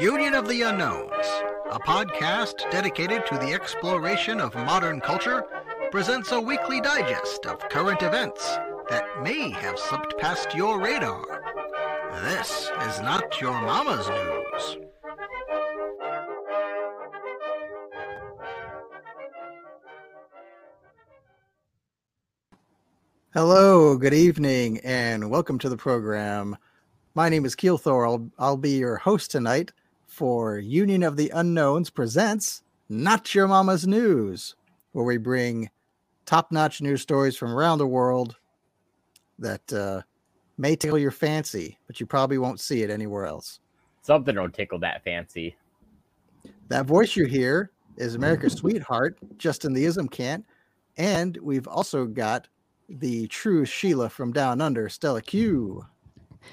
Union of the Unknowns, a podcast dedicated to the exploration of modern culture, presents a weekly digest of current events that may have slipped past your radar. This is not your mama's news. Hello, good evening, and welcome to the program. My name is Keel Thor. I'll, I'll be your host tonight for Union of the Unknowns presents Not Your Mama's News, where we bring top notch news stories from around the world that uh, may tickle your fancy, but you probably won't see it anywhere else. Something will tickle that fancy. That voice you hear is America's sweetheart, Justin the Ism Can't. And we've also got the true Sheila from Down Under, Stella Q.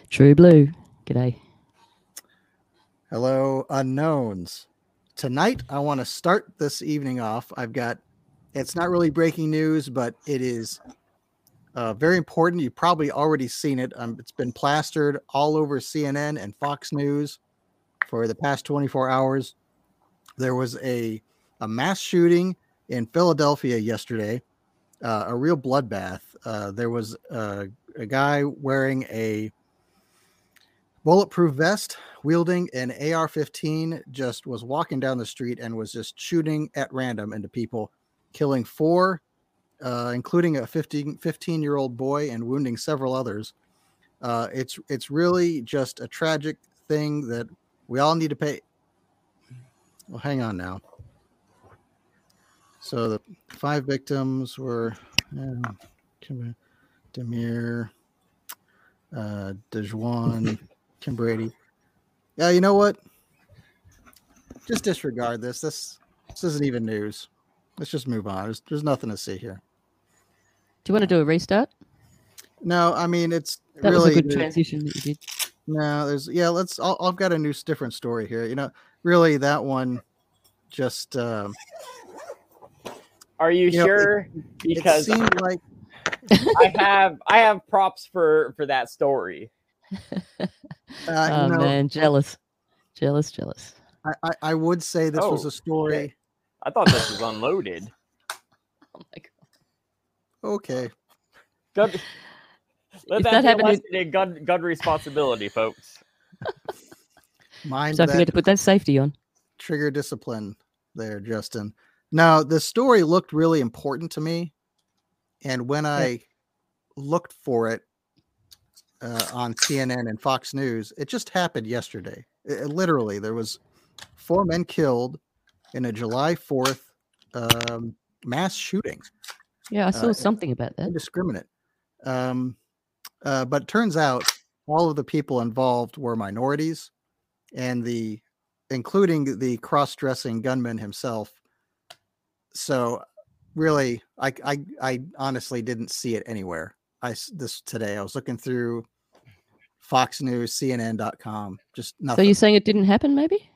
True Blue. G'day. Hello, unknowns. Tonight, I want to start this evening off. I've got, it's not really breaking news, but it is uh, very important. You've probably already seen it. Um, it's been plastered all over CNN and Fox News for the past 24 hours. There was a, a mass shooting in Philadelphia yesterday uh, a real bloodbath. Uh, there was a, a guy wearing a bulletproof vest, wielding an AR 15, just was walking down the street and was just shooting at random into people, killing four, uh, including a 15, 15 year old boy, and wounding several others. Uh, it's it's really just a tragic thing that we all need to pay. Well, hang on now. So the five victims were uh, Demir, uh, Dejuan, Kim Brady. Yeah, you know what? Just disregard this. This this isn't even news. Let's just move on. There's, there's nothing to see here. Do you want to do a restart? No, I mean it's That really was a good transition that you did. no. There's yeah. Let's. I'll, I've got a new different story here. You know, really that one just. Um, Are you, You know, it- sure? it because seemed like I have I have props for for that story. uh, oh you know, man, jealous, jealous, jealous. I, I I would say this was Oh, a story. I thought this was unloaded. Oh my god. Okay. Good. Let If that, that be a happened in- lesson in gun gun responsibility, folks. Mind So I forget to put that safety on. trigger discipline there, Justin. Now, the story looked really important to me. And when I looked for it uh, on CNN and Fox News, it just happened yesterday. It- it literally, there was four men killed in a July 4th um, mass shooting. Yeah, I saw Uh, something about that. indiscriminate. Um, uh, but turns out all of the people involved were minorities, and the including the cross-dressing gunman himself. So, really, I I, I honestly didn't see it anywhere. I this today I was looking through Fox News, CNN.com, just So nothing. you're saying it didn't happen, maybe?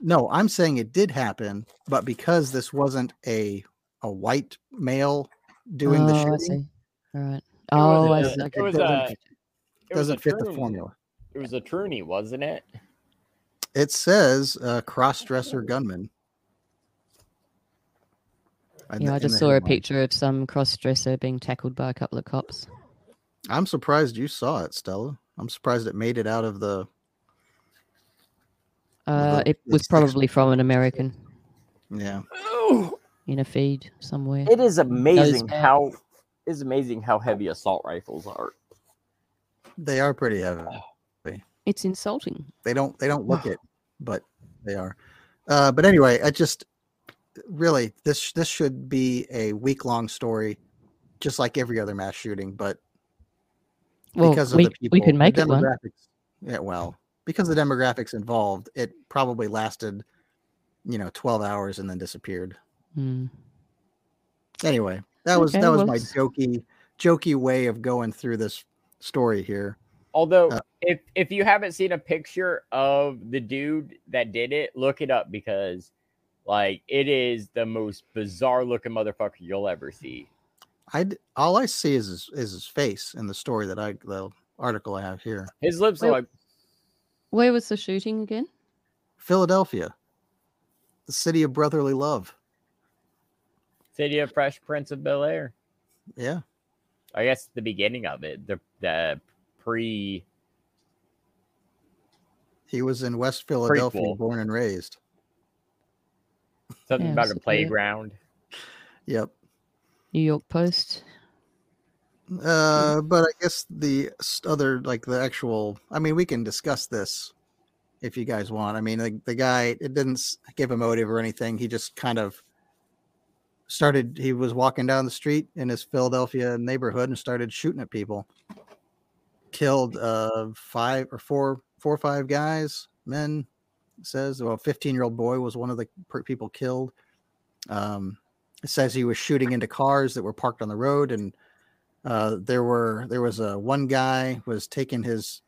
No, I'm saying it did happen, but because this wasn't a a white male doing the oh, I shooting, see. All right. Oh, a- I it see. Okay. was got a- it. It was a doesn't fit the formula. It was a Trooney, wasn't it? It says uh, cross-dresser gunman. Yeah, the- I just the saw a picture of some cross-dresser being tackled by a couple of cops. I'm surprised you saw it, Stella. I'm surprised it made it out of the. Uh, the- it was probably from an American Yeah, in a feed somewhere. It is amazing bad. how it's amazing how heavy assault rifles are. they are pretty heavy. It's insulting. They don't. They don't look it, but they are. Uh, but anyway, I just really this this should be a week long story, just like every other mass shooting. But Well, because of we, the people, we can the make it one. demographics. Yeah, well, because the demographics involved, it probably lasted, you know, twelve hours and then disappeared. Hmm. Anyway, that was Okay, that was well, my jokey jokey way of going through this story here. Although, Uh, if if you haven't seen a picture of the dude that did it, look it up because, like, it is the most bizarre looking motherfucker you'll ever see. I d- all I see is his, is his face in the story that I the article I have here. His lips are like Where was the shooting again? Philadelphia, the city of brotherly love. City of Fresh Prince of Bel Air. Yeah. I guess the beginning of it, the the pre. He was in West Philadelphia, Prequel. born and raised. Something Yeah, about a yeah. playground. Yep. New York Post. Uh, but I guess the other, like the actual, I mean, we can discuss this if you guys want. I mean, the, the guy, it didn't give a motive or anything. He just kind of started, he was walking down the street in his Philadelphia neighborhood and started shooting at people. Killed uh five or four, four or five guys, men. Says, well, 15 year old boy was one of the people killed. Um, says he was shooting into cars that were parked on the road and uh, there were there was a one guy was taking his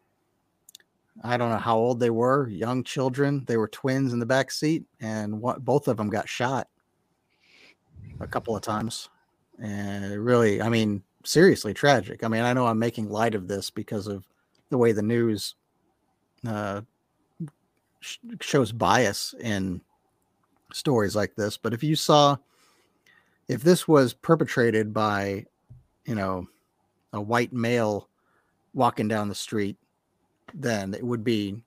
I don't know how old they were, young children. They were twins in the back seat, and what both of them got shot a couple of times, and really, I mean, seriously tragic. I mean, I know I'm making light of this because of the way the news uh, sh- shows bias in stories like this. But if you saw, if this was perpetrated by you know, a white male walking down the street, then it would be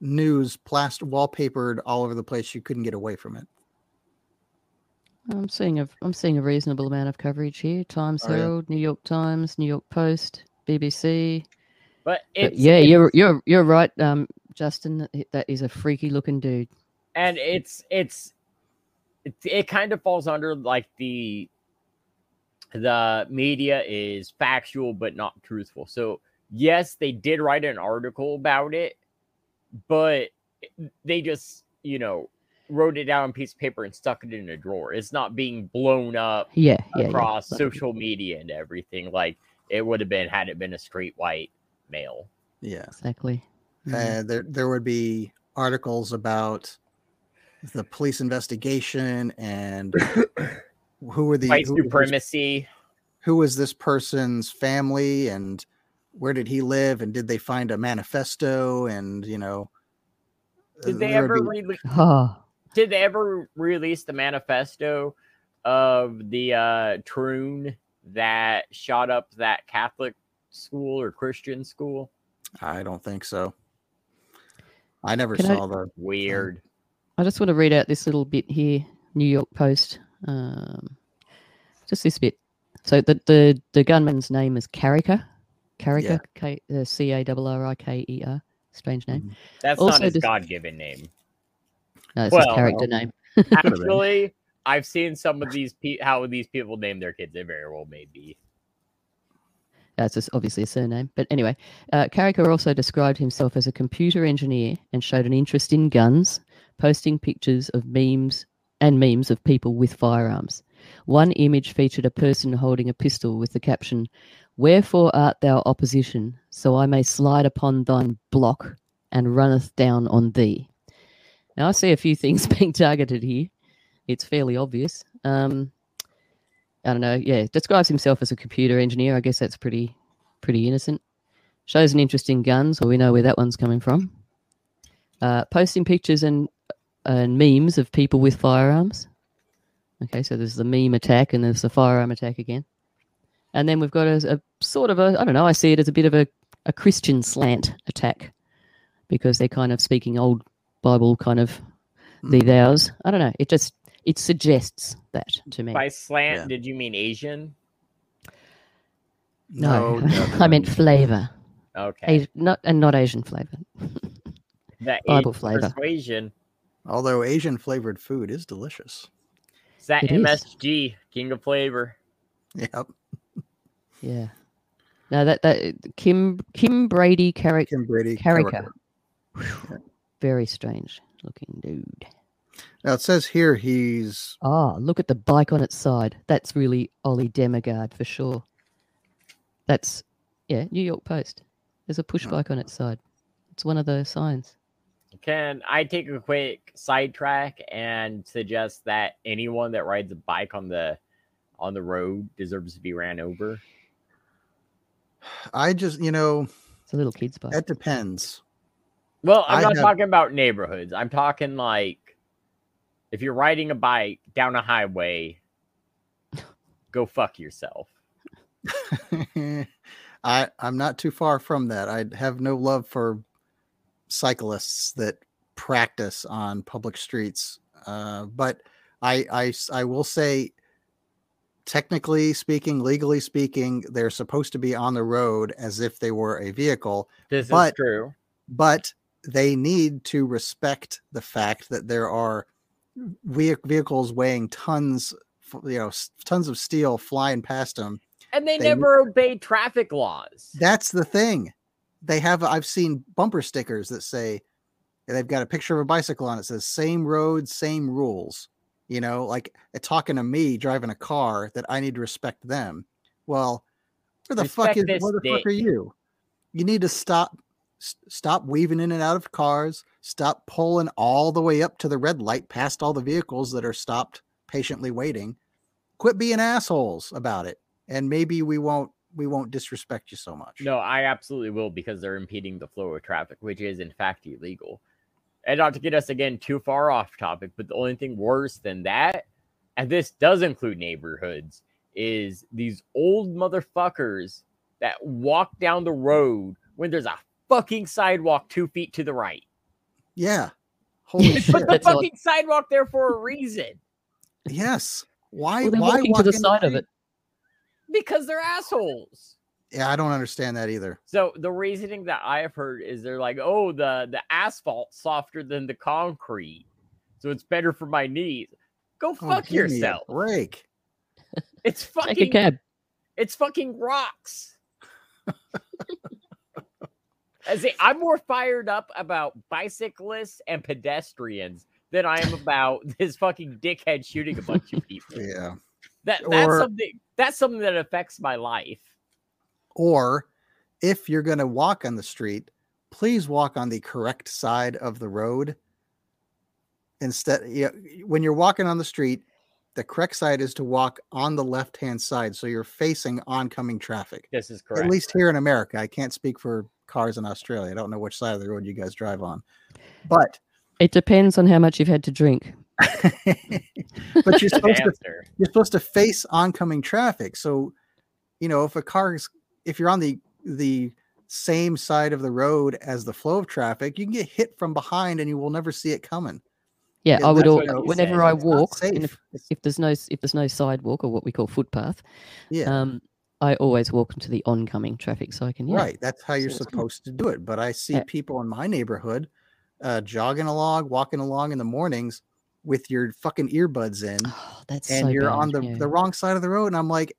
news plaster wallpapered all over the place. You couldn't get away from it. I'm seeing a I'm seeing a reasonable amount of coverage here. Times Oh, yeah. Herald, New York Times, New York Post, BBC. But But it's yeah, it's- you're you're you're right, um, Justin. that- That is a freaky looking dude. and it's it's it, it kind of falls under like the the media is factual but not truthful so yes they did write an article about it but they just you know wrote it down on a piece of paper and stuck it in a drawer it's not being blown up Yeah, yeah, across yeah. social media and everything like it would have been had it been a straight white male Yeah. Exactly. Mhm. And there there would be articles about the police investigation and who were the white who, supremacy who was this person's family and where did he live and did they find a manifesto and you know did they ever be- really Oh, did they ever release the manifesto of the uh troon that shot up that Catholic school or Christian school? I don't think so. I never Can I- saw the Weird. I just want to read out this little bit here, New York Post. Um, just this bit. So the the, the gunman's name is Carriker. Carriker, K uh, C A R R I K E R. Strange name. That's also not his God-given name. No, it's his character name. Actually, I've seen some of these pe- how these people name their kids. They very well may be. That's just obviously a surname. But anyway, uh, Carriker also described himself as a computer engineer and showed an interest in guns, posting pictures of memes and memes of people with firearms. One image featured a person holding a pistol with the caption, Wherefore art thou opposition, so I may slide upon thine block and runneth down on thee. Now I see a few things being targeted here. It's fairly obvious. Um, I don't know. Yeah, describes himself as a computer engineer. I guess that's pretty pretty innocent. Shows an interest in guns, or we know where that one's coming from. Uh, posting pictures and and memes of people with firearms. Okay, so there's the meme attack and there's the firearm attack again. And then we've got a, a sort of a I don't know. I see it as a bit of a, a Christian slant attack because they're kind of speaking old Bible kind of thee Mm. thous. I don't know. It just it suggests that to me. By slant, Yeah. did you mean Asian? No, no, I meant flavor. Okay. Asi- not and not Asian flavor. that Bible Asian flavor. persuasion. Although Asian flavored food is delicious. It's that It is. MSG, King of Flavor. Yep. Yeah. Now that that Kim Kim Brady Carrick Kim Brady. Carriker. Carriker. Very strange looking dude. Now it says here he's Ah, look at the bike on its side. That's really Ollie Demigard for sure. That's yeah, New York Post. There's a push Oh. bike on its side. It's one of those signs. Can I take a quick sidetrack and suggest that anyone that rides a bike on the on the road deserves to be ran over? I just you know It's a little kid's bike. it depends. Well, I'm I not have- talking about neighborhoods. I'm talking like if you're riding a bike down a highway, go fuck yourself. I I'm not too far from that. I have no love for cyclists that practice on public streets. Uh, but I will say, technically speaking, legally speaking, they're supposed to be on the road as if they were a vehicle, This is But- true. but they need to respect the fact that there are vehicles weighing tons, you know, tons of steel flying past them And they, They- never obey traffic laws. That's the thing. They have I've seen bumper stickers that say they've got a picture of a bicycle on it says same road, same rules. You know, like uh, talking to me driving a car that I need to respect them. Well, where the fuck is where the fuck are you? You need to stop stop weaving in and out of cars, stop pulling all the way up to the red light past all the vehicles that are stopped patiently waiting. Quit being assholes about it. And maybe we won't we won't disrespect you so much. No, I absolutely will because they're impeding the flow of traffic, which is in fact illegal. And not to get us again too far off topic, but the only thing worse than that, and this does include neighborhoods, is these old motherfuckers that walk down the road when there's a fucking sidewalk two feet to the right. Yeah. Holy shit. Put the That's all- fucking sidewalk there for a reason. Yes. Why? Well, why walking to the in side of it. Because they're assholes. Yeah, I don't understand that either. So the reasoning that I have heard is they're like, oh, the the asphalt's softer than the concrete, so it's better for my knees. Go Oh, fuck give me a yourself. break. It's Take a fucking cab. it's fucking rocks. I see, I'm more fired up about bicyclists and pedestrians than I am about this fucking dickhead shooting a bunch of people. Yeah. That that's Or- something that's something that affects my life. Or if you're going to walk on the street, please walk on the correct side of the road. Instead, you know, when you're walking on the street, the correct side is to walk on the left hand side. So you're facing oncoming traffic. This is correct. At least here in America. I can't speak for cars in Australia. I don't know which side of the road you guys drive on. But It depends on how much you've had to drink. but you're supposed to you're supposed to face oncoming traffic. So, you know, if a car is if you're on the the same side of the road as the flow of traffic, you can get hit from behind and you will never see it coming. Yeah, Yeah, I would. that's Al- what he whenever said. I walk, if, if there's no if there's no sidewalk or what we call footpath, Yeah, um, I always walk into the oncoming traffic so I can. Yeah, right. That's how you're So it's supposed to do it. But I see Yeah. people in my neighborhood uh, jogging along, walking along in the mornings with your fucking earbuds in, Oh, that's and so you're bad, on the, yeah. the wrong side of the road. And I'm like,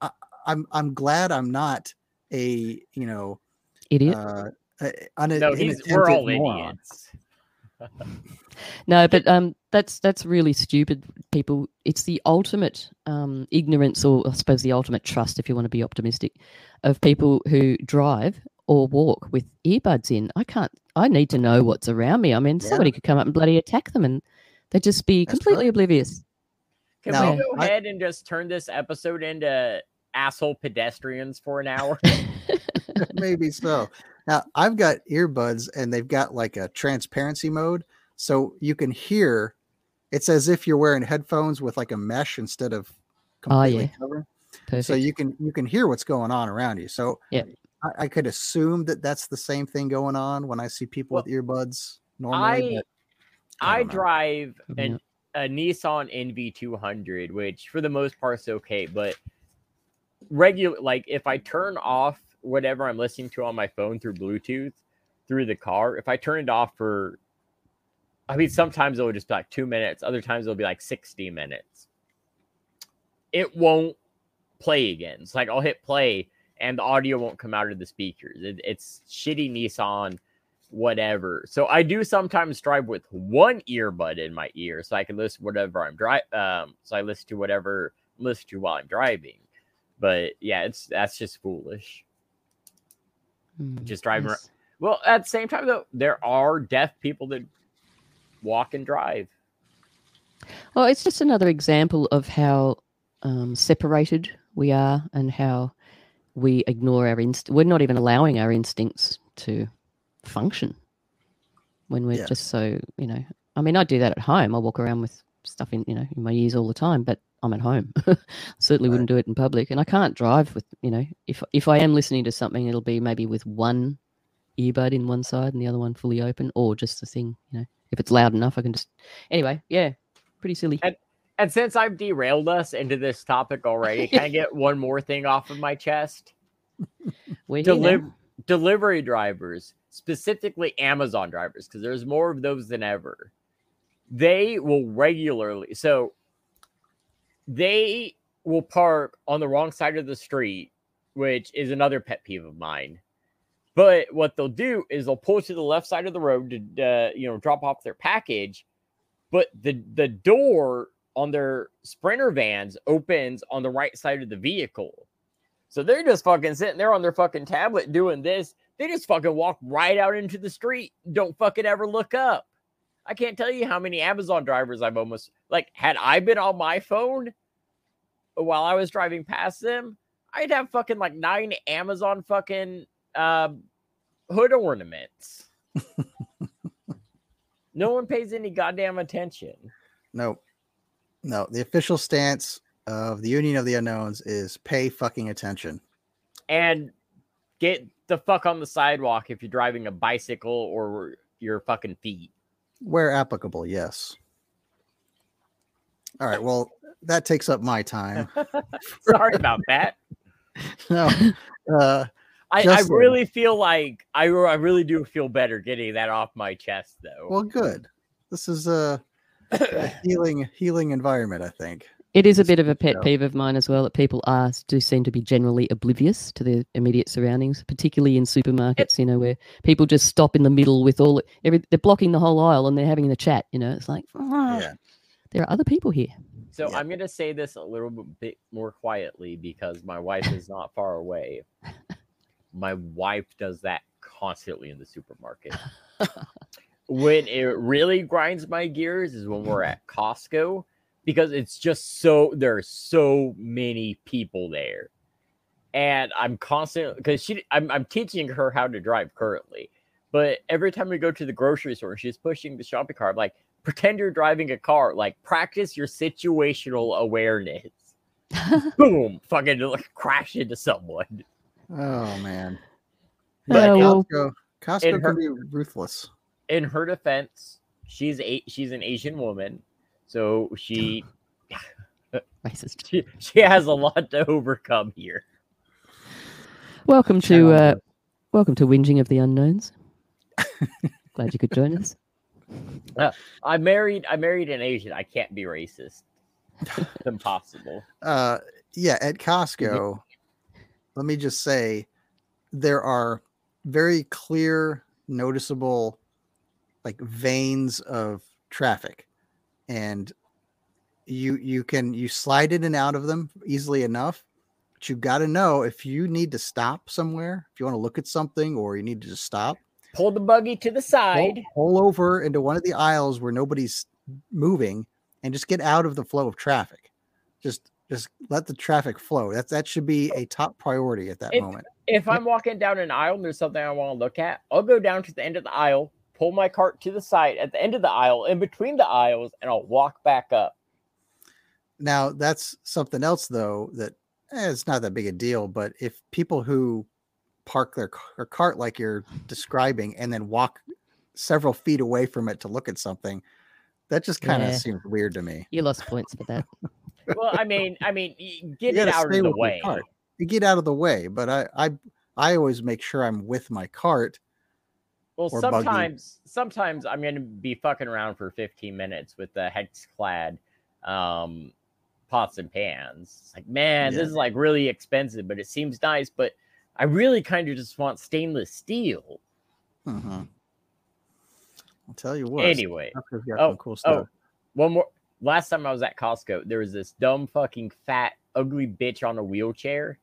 I, I'm I'm glad I'm not a you know idiot. uh, a- an, No, he's we're all moron. idiots. No, but um, that's that's really stupid. People, it's the ultimate um, ignorance, or I suppose the ultimate trust, if you want to be optimistic, of people who drive or walk with earbuds in. I can't. I need to know what's around me. I mean, Yeah. somebody could come up and bloody attack them, and they'd just be That's completely right. oblivious. Can No, we go I- ahead and just turn this episode into asshole pedestrians for an hour? Maybe so. Now I've got earbuds and they've got like a transparency mode, so you can hear. It's as if you're wearing headphones with like a mesh instead of Oh, completely yeah. covering. Perfect. So you can you can hear what's going on around you. So Yeah. I, I could assume that that's the same thing going on when I see people Well, with earbuds normally. I but I I drive an, a Nissan NV200, which for the most part is okay, but regular like if I turn off whatever I'm listening to on my phone through Bluetooth through the car, if I turn it off for I mean sometimes it'll just be like 2 minutes, other times it'll be like 60 minutes. It won't play again. It's like I'll hit play and the audio won't come out of the speakers. It, it's shitty Nissan whatever. So I do sometimes drive with one earbud in my ear so I can listen to whatever I'm driving. Um, so I listen to whatever I'm listening to while I'm driving. But yeah, it's that's just foolish. Mm, just driving yes. Well, at the same time though, there are deaf people that walk and drive. Well, it's just another example of how um, separated we are and how we ignore our instinct. We're not even allowing our instincts to function. when we're Yeah. just so you know. I mean, I do that at home. I walk around with stuff in you know in my ears all the time, but I'm at home. Certainly Right. wouldn't do it in public, and I can't drive with you know if if I am listening to something, it'll be maybe with one earbud in one side and the other one fully open, or just the thing. You know, if it's loud enough, I can just anyway. Yeah, pretty silly. And- And since I've derailed us into this topic already, can I get one more thing off of my chest? We're here now. Deliv- delivery drivers, specifically Amazon drivers, because there's more of those than ever. They will regularly, so they will park on the wrong side of the street, which is another pet peeve of mine. But what they'll do is they'll pull to the left side of the road to, uh, you know, drop off their package, but the the door on their sprinter vans opens on the right side of the vehicle. So they're just fucking sitting there on their fucking tablet doing this. They just fucking walk right out into the street. Don't fucking ever look up. I can't tell you how many Amazon drivers I've almost like had I been on my phone while I was driving past them, I'd have fucking like nine Amazon fucking uh, hood ornaments. no one pays any goddamn attention. No, no. The official stance of the Union of the Unknowns is pay fucking attention. and get the fuck on the sidewalk if you're driving a bicycle or your fucking feet. Where applicable, yes. All right. Well, that takes up my time. Sorry about that. No, uh, I, I really feel like I, I really do feel better getting that off my chest though. well, good. This is a, a healing, healing environment. I think. It is a bit of a pet peeve of mine as well that people are do seem to be generally oblivious to their immediate surroundings, particularly in supermarkets. You know, where people just stop in the middle with all every they're blocking the whole aisle and they're having the chat. You know, it's like "Ah, Yeah. there are other people here. so yeah. I'm gonna say this a little bit- bit more quietly because my wife is not far away. My wife does that constantly in the supermarket. when it really grinds my gears is when we're at Costco because it's just so there are so many people there. And I'm constantly because she I'm I'm teaching her how to drive currently. But every time we go to the grocery store, she's pushing the shopping cart. I'm like, pretend you're driving a car. Like, practice your situational awareness. Boom, fucking like, crash into someone. Oh man. But Oh, in- well, Costco, Costco her- can be ruthless. in her defense, she's a she's an Asian woman, so she racist. she, she has a lot to overcome here. Welcome to uh, welcome to whinging of the unknowns. Glad you could join us. I married I married an Asian. I can't be racist. It's impossible. Uh, yeah, at Costco, let me just say there are very clear, noticeable, like veins of traffic, and you you can you slide in and out of them easily enough. But you got to know if you need to stop somewhere, if you want to look at something, or you need to just stop. Pull the buggy to the pull, side. pull over into one of the aisles where nobody's moving and just get out of the flow of traffic just just let the traffic flow that that should be a top priority at that If- moment If I'm walking down an aisle and there's something I want to look at, I'll go down to the end of the aisle, pull my cart to the side at the end of the aisle, in between the aisles, and I'll walk back up. now that's something else though that eh, it's not that big a deal but if people who park their, their cart like you're describing and then walk several feet away from it to look at something that just kind of Yeah. seems weird to me You lost points for that. Well, I mean, I mean, get You it out of the way. cart. you get out of the way but i i i always make sure i'm with my cart Well, or buggy. sometimes, sometimes I'm going to be fucking around for 15 minutes with the hex clad um, pots and pans. It's like, man, Yeah. this is like really expensive, but it seems nice. But I really kind of just want stainless steel. Mhm. I'll tell you what. Anyway, oh, cool oh, one more. Last time I was at Costco, there was this dumb fucking fat ugly bitch on a wheelchair,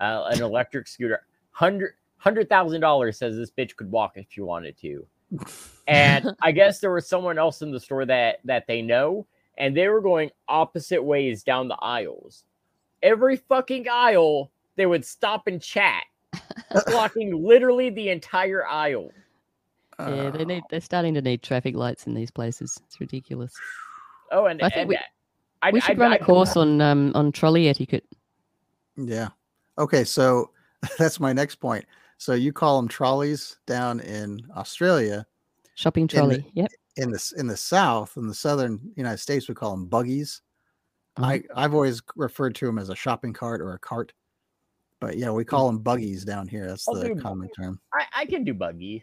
uh, an electric scooter. Hundred hundred thousand dollars says this bitch could walk if she wanted to. and I guess there was someone else in the store that that they know, and they were going opposite ways down the aisles. Every fucking aisle, they would stop and chat, blocking literally the entire aisle. Yeah, they need. They're starting to need traffic lights in these places. It's ridiculous. Oh, and I think and we- I, we should I, run I, a course on um on trolley etiquette. Yeah. Okay, so that's my next point. So you call them trolleys down in Australia. Shopping the- trolley. yep. In the in the South, in the Southern United States, we call them buggies. Mhm. I I've always referred to them as a shopping cart or a cart, but yeah, we call them buggies down here. That's I'll the do common term. I, I can do buggy,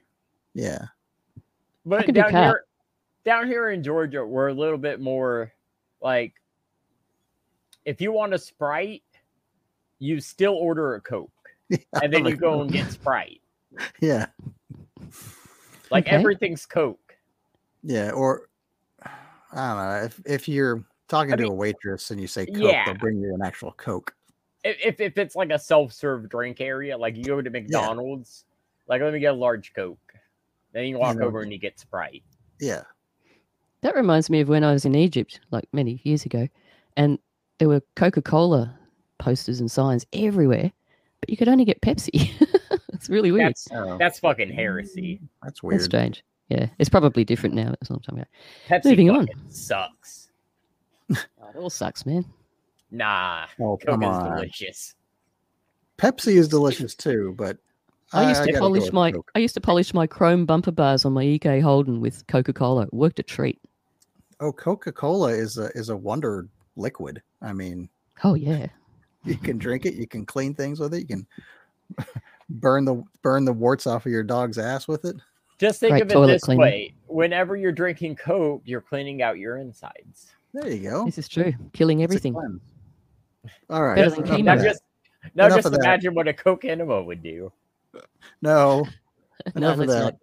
Yeah. but can do down here, down here in Georgia, we're a little bit more like, if you want a sprite, you still order a coke, and then you go and get sprite. Yeah. Like Okay. everything's coke. Yeah. Or I don't know if if you're talking I to mean, a waitress and you say Coke, yeah. they'll bring you an actual Coke. If, if if it's like a self-serve drink area, like you go to McDonald's, like let me get a large coke, then you walk know. over and you get sprite. Yeah. That reminds me of when I was in Egypt, like many years ago, and there were Coca Cola posters and signs everywhere, but you could only get Pepsi. it's really weird. That's Oh, that's fucking heresy. that's weird. That's strange. Yeah, it's probably different now. That's what I'm talking about. Pepsi Moving on. fucking sucks. Oh, it all sucks, man. Nah, Oh, Coke come is on. delicious. Pepsi is delicious too, but I used to gotta go polish my Coke. I used to polish my chrome bumper bars on my EK Holden with Coca Cola. It worked a treat. Oh, Coca Cola is a is a wonder liquid. I mean, Oh yeah. You can drink it, you can clean things with it, you can burn the burn the warts off of your dog's ass with it. Just think Right, of it toilet this cleaner. way: whenever you're drinking Coke, you're cleaning out your insides. There you go. This is true. Killing everything. All right. Better than enough of chemo. Now just now just of that. imagine what a Coke enema would do. No, No, enough of that.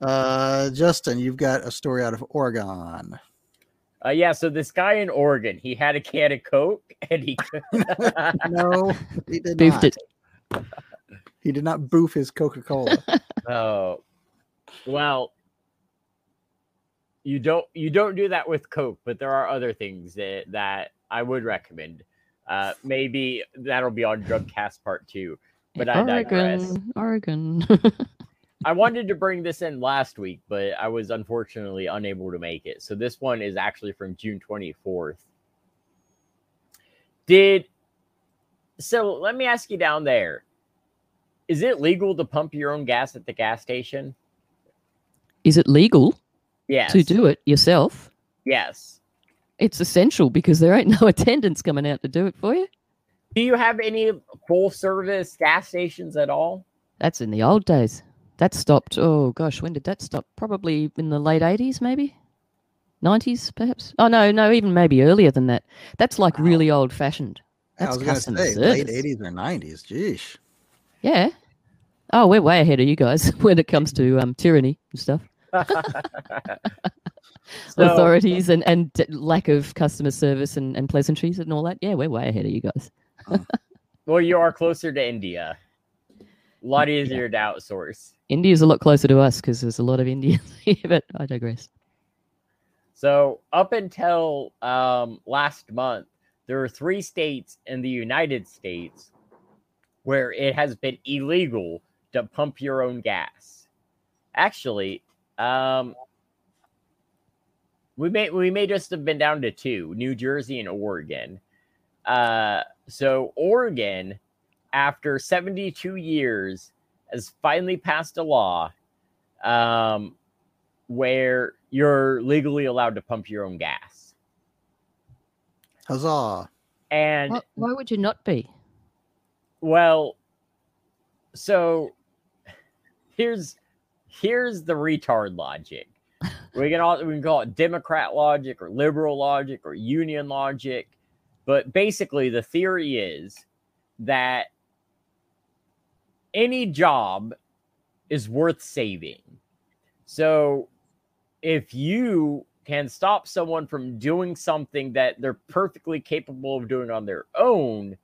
Uh, Justin, you've got a story out of Oregon. Uh, yeah, so this guy in Oregon, he had a can of Coke and he No, he did Boofed not. it. He did not boof his Coca Cola. Oh, well, you don't you don't do that with Coke, but there are other things that that I would recommend. Uh, maybe that'll be on Drugcast Part Two. But I digress. Oregon, Oregon. I wanted to bring this in last week, but I was unfortunately unable to make it. So this one is actually from June 24th. Did so let me ask you down there. Is it legal to pump your own gas at the gas station? Is it legal Yes. to do it yourself? Yes. It's essential because there ain't no attendants coming out to do it for you. Do you have any full service gas stations at all? That's in the old days. That stopped. Oh gosh, when did that stop? Probably in the late eighties, maybe nineties, perhaps. Oh no, no, even maybe earlier than that. That's like Wow. really old fashioned. I That's was going to customer say late 80s or 90s. Jeez. Yeah. Oh, we're way ahead of you guys when it comes to um, tyranny and stuff, So- authorities, and and lack of customer service and, and pleasantries and all that. Yeah, we're way ahead of you guys. well, you are closer to India. A lot easier to outsource. India's a lot closer to us because there's a lot of Indians here, but I digress. So up until um, last month, there are three states in the United States where it has been illegal to pump your own gas. Actually, um, we may we may just have been down to two: New Jersey and Oregon. Uh, so Oregon, after 72 years, has finally passed a law um, where you're legally allowed to pump your own gas. Huzzah. And Why, why would you not be? well, so here's here's the retard logic. We can all we can call it Democrat logic or liberal logic or union logic, but basically the theory is that any job is worth saving. So if you can stop someone from doing something that they're perfectly capable of doing on their own,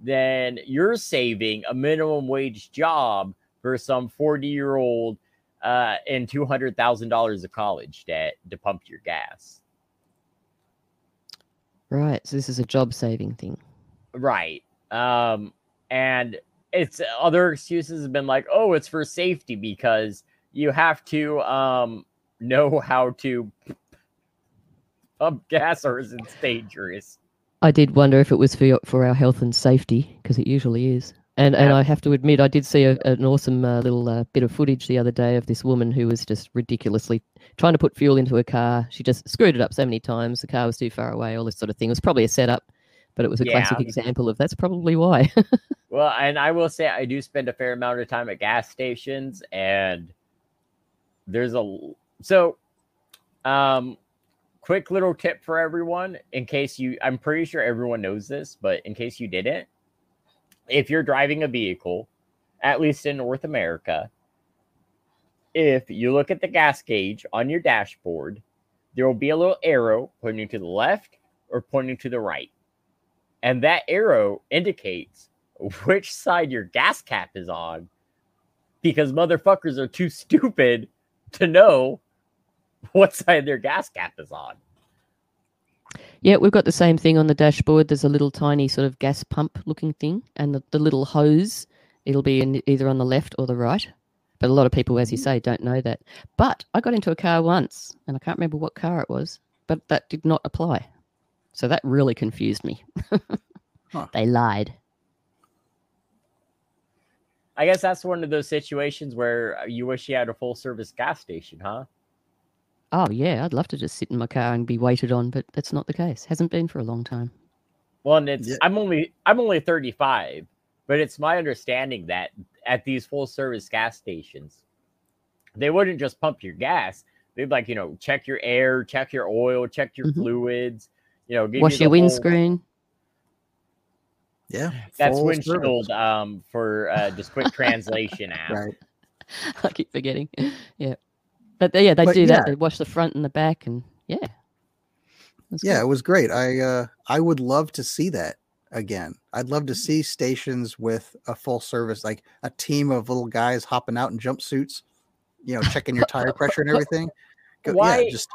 then you're saving a minimum wage job for some 40 year old uh, and $200,000 of college debt to pump your gas. Right. So this is a job saving thing. Right. Um, and it's other excuses have been like, oh, it's for safety because you have to um know how to pump gas or is it dangerous. I did wonder if it was for your, for our health and safety because it usually is. And and I have to admit, I did see a, an awesome uh, little uh, bit of footage the other day of this woman who was just ridiculously trying to put fuel into her car. She just screwed it up so many times. The car was too far away. All this sort of thing. It was probably a setup, but it was a classic example of that's probably why. Well, and I will say I do spend a fair amount of time at gas stations, and there's a so um quick little tip for everyone in case you I'm pretty sure everyone knows this, but in case you didn't, if you're driving a vehicle, at least in North America, if you look at the gas gauge on your dashboard, there will be a little arrow pointing to the left or pointing to the right. And that arrow indicates which side your gas cap is on because motherfuckers are too stupid to know what side their gas cap is on. Yeah, we've got the same thing on the dashboard. There's a little tiny sort of gas pump looking thing, and the, the little hose, it'll be in either on the left or the right. But a lot of people, as you mm. say, don't know that. But I got into a car once, and I can't remember what car it was, but that did not apply. So that really confused me. Huh. They lied. I guess that's one of those situations where uh, you wish you had a full service gas station, huh? Oh, yeah, I'd love to just sit in my car and be waited on, but that's not the case. Hasn't been for a long time. Well, and it's Yeah. I'm only I'm only 35, but it's my understanding that at these full service gas stations, they wouldn't just pump your gas. They'd like, you know, check your air, check your oil, check your Mhm. fluids, you know, give Wash you the your whole- windscreen. Yeah, That's windshield service. um for uh just quick translation app. Right. I keep forgetting. Yeah. But they, yeah, they But do that. They wash the front and the back, and yeah. That's Yeah, good. it was great. I uh I would love to see that again. I'd love to see stations with a full service, like a team of little guys hopping out in jumpsuits, you know, checking your tire pressure and everything. Go- Why- Yeah, just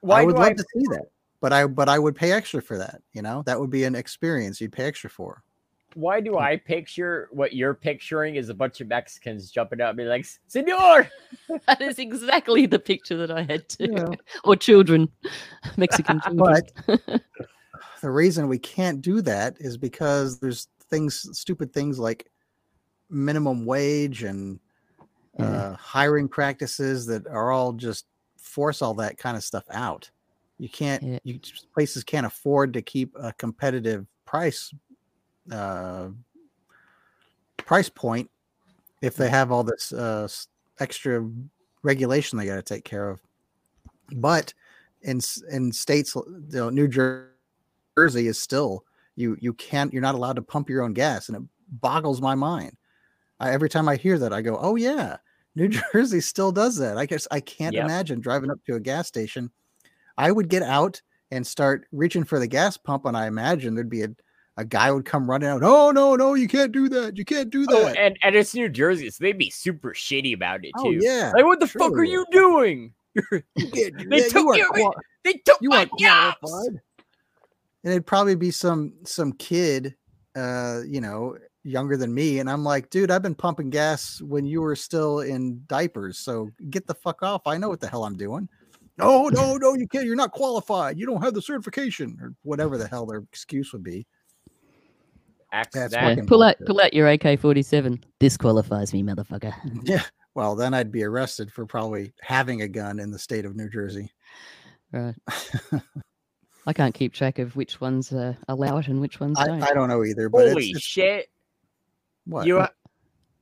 Why I would do love I to see that. But I but I would pay extra for that. You know, that would be an experience you'd pay extra for. why do I picture what you're picturing is a bunch of Mexicans jumping out and be like, Senor, that is exactly the picture that I had too. Yeah. or children, Mexican children. But the reason we can't do that is because there's things, stupid things like minimum wage and Yeah. uh, hiring practices that are all just force all that kind of stuff out. You can't, you places can't afford to keep a competitive price uh, price point if they have all this uh, extra regulation they got to take care of. But in in states, you know, New Jersey is still you you can't you're not allowed to pump your own gas, and it boggles my mind. I, every time I hear that, I go, "Oh yeah, New Jersey still does that." I guess I can't Yep. imagine driving up to a gas station. I would get out and start reaching for the gas pump, and I imagine there'd be a a guy would come running out. Oh no, no, you can't do that. You can't do oh, that. and, and it's New Jersey, so they'd be super shitty about it Oh, too. yeah, Like, what the fuck are you doing? You do They took you your- qual- They took you my jobs. qualified. And it'd probably be some some kid, uh, you know, younger than me, and I'm like, dude, I've been pumping gas when you were still in diapers, so get the fuck off. I know what the hell I'm doing. No, no, no, you can't. You're not qualified. You don't have the certification, or whatever the hell their excuse would be. Axe That's that. Yeah, fucking pull out pull out your AK forty seven. This qualifies me, motherfucker. Yeah. Well, then I'd be arrested for probably having a gun in the state of New Jersey. Right. I can't keep track of which ones uh, allow it and which ones I, don't. I don't know either, but Holy it's, it's shit. what? You are,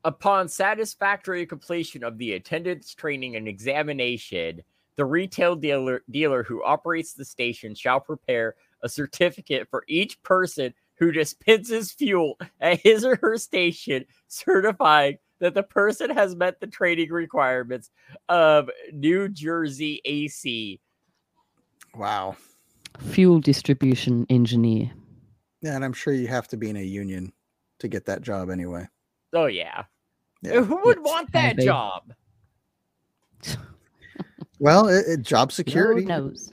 upon satisfactory completion of the attendance training and examination, the retail dealer dealer who operates the station shall prepare a certificate for each person who dispenses fuel at his or her station, certifying that the person has met the training requirements of New Jersey AC. wow. Fuel distribution engineer. Yeah, and I'm sure you have to be in a union to get that job anyway. Oh yeah. Yeah. Who would Yes, want that maybe. job? Well, it, it- job Lord security, knows.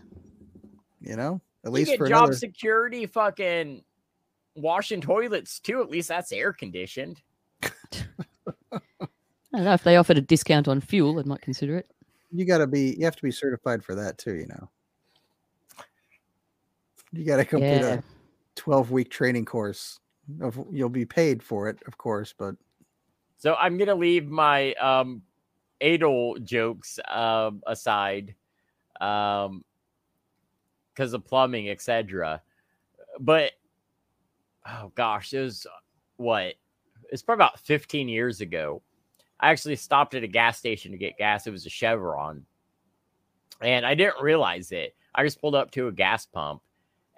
you know, at You least get for job another. security fucking washing toilets too. At least that's air conditioned. I don't know if they offered a discount on fuel, I might consider it. You got to be. You have to be certified for that too. You know. You got to complete Yeah. a twelve-week training course. Of you'll be paid for it, of course, but So I'm gonna leave my um Adel jokes um aside, um, because of plumbing, etc. But oh gosh, it was what? It's probably about 15 years ago. I actually stopped at a gas station to get gas. It was a Chevron, and I didn't realize it. I just pulled up to a gas pump,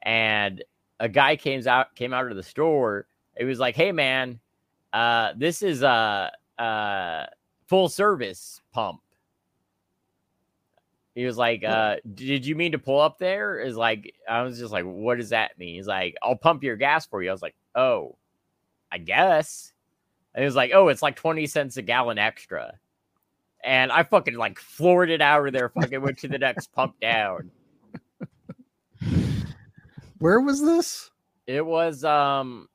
and a guy came out came out of the store. It was like, "Hey, man, uh, this is a, a full service pump." He was like, uh, "Did you mean to pull up there?" Is like, I was just like, "What does that mean?" He's like, "I'll pump your gas for you." I was like, "Oh, I guess." And he was like, "Oh, it's like twenty cents a gallon extra." And I fucking like floored it out of there. Fucking went to the next pump down. where was this? It was um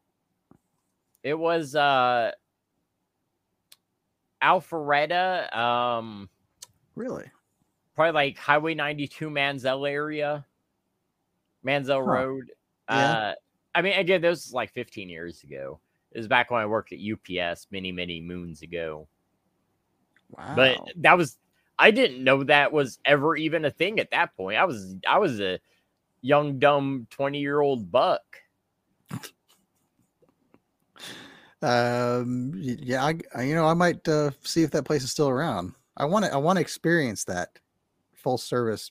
it was uh Alpharetta, um Really? probably like Highway 92 Manziel area. Manziel Huh. Road. Yeah. Uh I mean again, this was like 15 years ago. It was back when I worked at UPS many, many moons ago. Wow. But that was I didn't know that was ever even a thing at that point. I was I was a young dumb 20 year old buck. um, yeah, I, I- you know, I might uh, see if that place is still around. I want to. I want to experience that full service.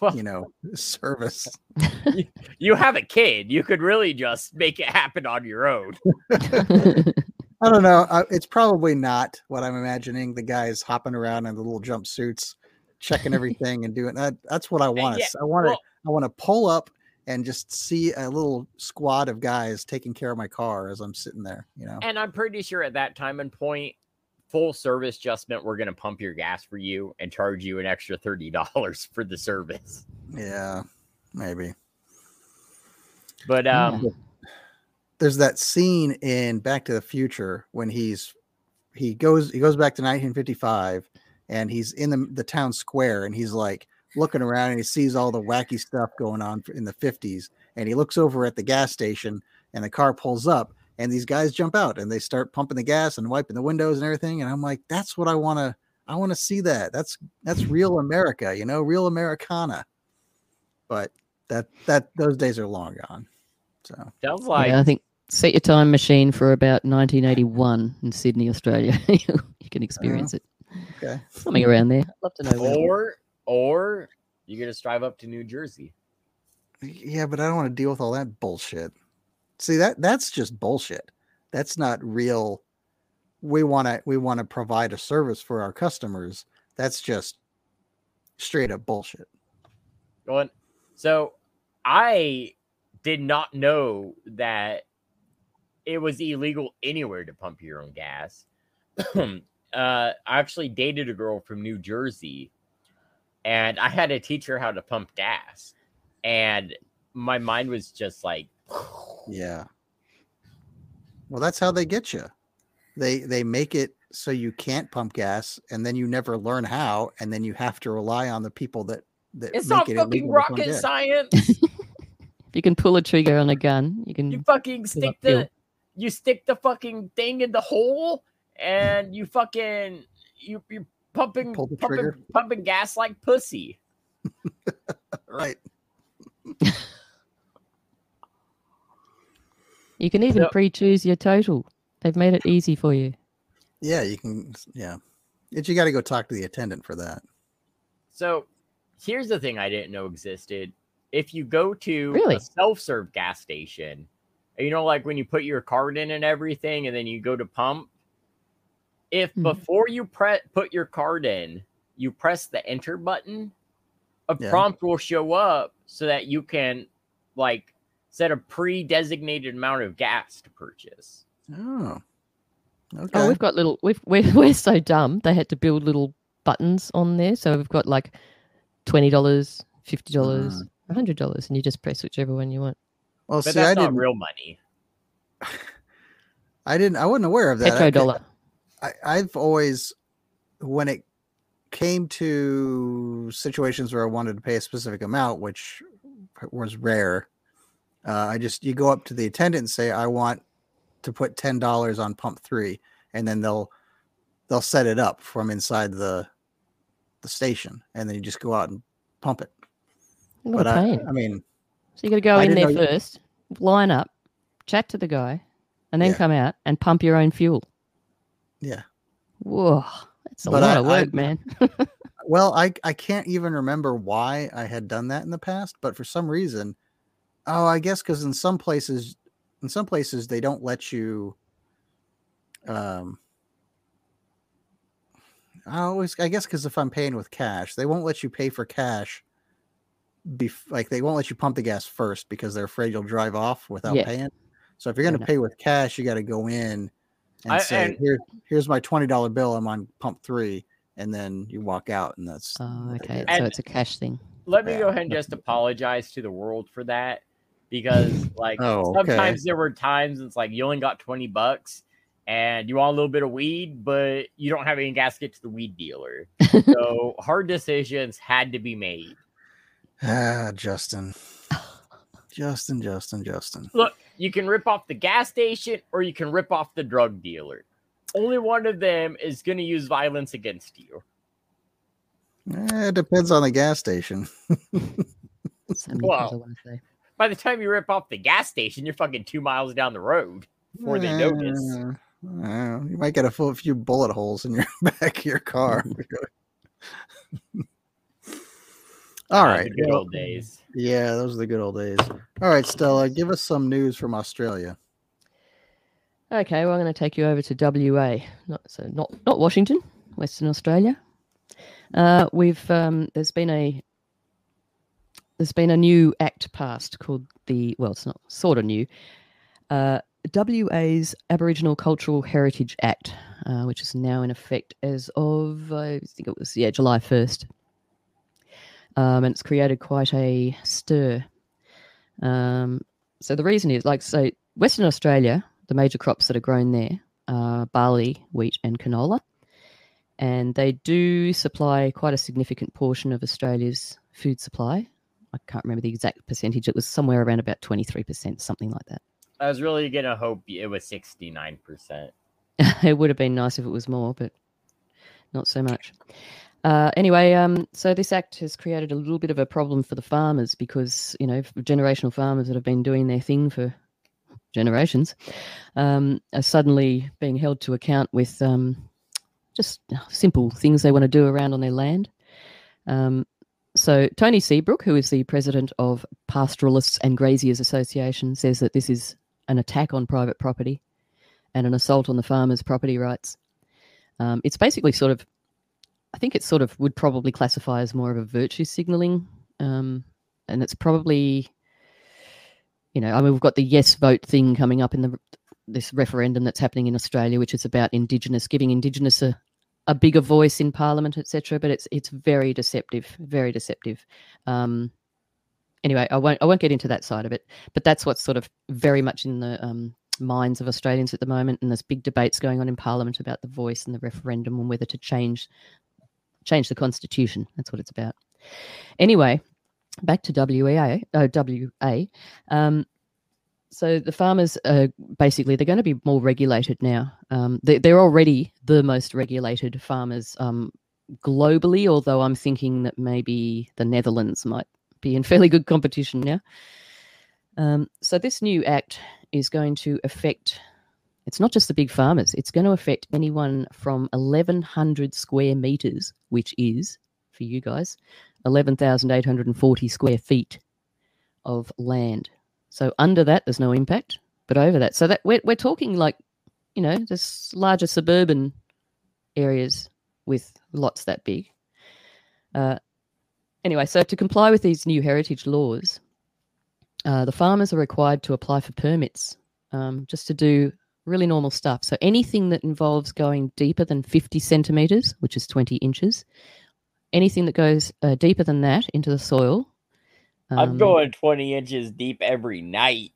Well- You know, service. you have a kid. You could really just make it happen on your own. I don't know. Uh, it's probably not what I'm imagining. The guys hopping around in the little jumpsuits, checking everything and doing that. That's what I want to. yeah, I want to. well- I want to pull up and just see a little squad of guys taking care of my car as I'm sitting there. You know. And I'm pretty sure at that time and point, full service just meant we're going to pump your gas for you and charge you an extra $30 for the service. Yeah, maybe. But um, there's that scene in Back to the Future when he's he goes he goes back to 1955 and he's in the the town square and he's like looking around and he sees all the wacky stuff going on in the 50s and he looks over at the gas station and the car pulls up and these guys jump out and they start pumping the gas and wiping the windows and everything and I'm like that's what I want to I want to see that that's that's real America you know real Americana but that that those days are long gone so sounds like yeah, I think set your time machine for about 1981 in Sydney, Australia. you can experience oh, it. okay Something around there. I'd love to know. where. or or you could just drive up to New Jersey. Yeah, but I don't want to deal with all that bullshit. See that that's just bullshit. That's not real. We want to we want to provide a service for our customers. That's just straight up bullshit. Going. So I did not know that it was illegal anywhere to pump your own gas. uh, I actually dated a girl from New Jersey, and I had to teach her how to pump gas, and my mind was just like, Yeah. Well, that's how they get you. They they make it so you can't pump gas, and then you never learn how, and then you have to rely on the people that that it's make not it fucking illegal to pump rocket science. If you can pull a trigger on a gun, you can. you fucking stick uphill. the you stick the fucking thing in the hole and you fucking you you pumping Pull the pumping, trigger. pumping gas like pussy. Right. You can even So- pre-choose your total. They've made it easy for you. Yeah, you can. Yeah, but you got to go talk to the attendant for that. So here's the thing I didn't know existed. If you go to Really? a self-serve gas station, you know, like when you put your card in and everything, and then you go to pump, if Mhm. before you pre- put your card in, you press the enter button, a Yeah. prompt will show up so that you can like set a pre-designated amount of gas to purchase. Oh. Okay. Oh, we've got little. We've, we're we're so dumb. They had to build little buttons on there. So we've got like twenty dollars, fifty dollars, Mm. hundred dollars, and you just press whichever one you want. well, But see, I that's not didn't. real money. I didn't. I wasn't aware of that. I- Petrodollar. I, I've always, when it came to situations where I wanted to pay a specific amount, which was rare, uh, I just you go up to the attendant and say, "I want to put ten dollars on pump three, and then they'll they'll set it up from inside the the station, and then you just go out and pump it. What But a I, pain. I mean, so you got to go I in there didn't you- first, line up, chat to the guy, and then Yeah. come out and pump your own fuel. Yeah. Whoa, that's a But lot I- of I- work, man. Well, I I can't even remember why I had done that in the past, but for some reason, oh, I guess because in some places, in some places they don't let you. Um, I always, I guess, because if I'm paying with cash, they won't let you pay for cash. Be like they won't let you pump the gas first because they're afraid you'll drive off without Yeah. paying. So if you're going to pay with cash, you got to go in and I- say, and- "Here, here's my twenty dollar bill. I'm on pump three, and then you walk out, and that's Oh, okay. do. So And- it's a cash thing. Let me Yeah. go ahead and just apologize to the world for that because, like, Oh, okay. sometimes there were times it's like you only got 20 bucks and you want a little bit of weed, but you don't have any gas to get to the weed dealer. so hard decisions had to be made. Ah, Justin. Justin, Justin, Justin. Look, you can rip off the gas station or you can rip off the drug dealer. Only one of them is going to use violence against you. Eh, it depends on the gas station. So many Wow. things I want to say. By the time you rip off the gas station, you're fucking two miles down the road before they notice. Uh, uh, you might get a full few bullet holes in your back of your car. All the good well, old days. Yeah, those are the good old days. All right, Stella, give us some news from Australia. Okay, well, I'm going to take you over to WA, not so not not Washington, Western Australia. Uh, we've um, there's been a there's been a new act passed called the well, it's not sort of new. Uh, WA's Aboriginal Cultural Heritage Act, uh, which is now in effect as of I think it was yeah July first, um, and it's created quite a stir. Um, so the reason is like so Western Australia the major crops that are grown there are barley, wheat, and canola. And they do supply quite a significant portion of Australia's food supply. I can't remember the exact percentage. It was somewhere around about 23%, something like that. I was really going to hope it was 69%. it would have been nice if it was more, but not so much. Uh, anyway, um, so this act has created a little bit of a problem for the farmers because, you know, generational farmers that have been doing their thing for generations um, are suddenly being held to account with um, just simple things they want to do around on their land. Um, so Tony Seabrook, who is the president of Pastoralists and Graziers Association, says that this is an attack on private property and an assault on the farmers' property rights. Um, it's basically sort of, I think it sort of would probably classify as more of a virtue signaling, um, and it's probably, you know, I mean, we've got the yes vote thing coming up in the this referendum that's happening in Australia, which is about Indigenous, giving Indigenous a, a bigger voice in Parliament, etc. But it's it's very deceptive, very deceptive. Um, anyway, I won't I won't get into that side of it, but that's what's sort of very much in the um, minds of Australians at the moment, and there's big debates going on in Parliament about the voice and the referendum and whether to change change the constitution. That's what it's about. Anyway, back to WEA, uh, WA. Um, so the farmers are basically they're going to be more regulated now. Um, they, they're already the most regulated farmers um, globally, although I'm thinking that maybe the Netherlands might be in fairly good competition now. Um, so this new act is going to affect. It's not just the big farmers. It's going to affect anyone from 1,100 square meters, which is for you guys 11,840 square feet of land. So under that, there's no impact, but over that, so that we're we're talking like, you know, just larger suburban areas with lots that big. Uh, anyway, so to comply with these new heritage laws, uh, the farmers are required to apply for permits um, just to do really normal stuff. So anything that involves going deeper than 50 centimeters, which is 20 inches, anything that goes uh, deeper than that into the soil. I'm um, going 20 inches deep every night.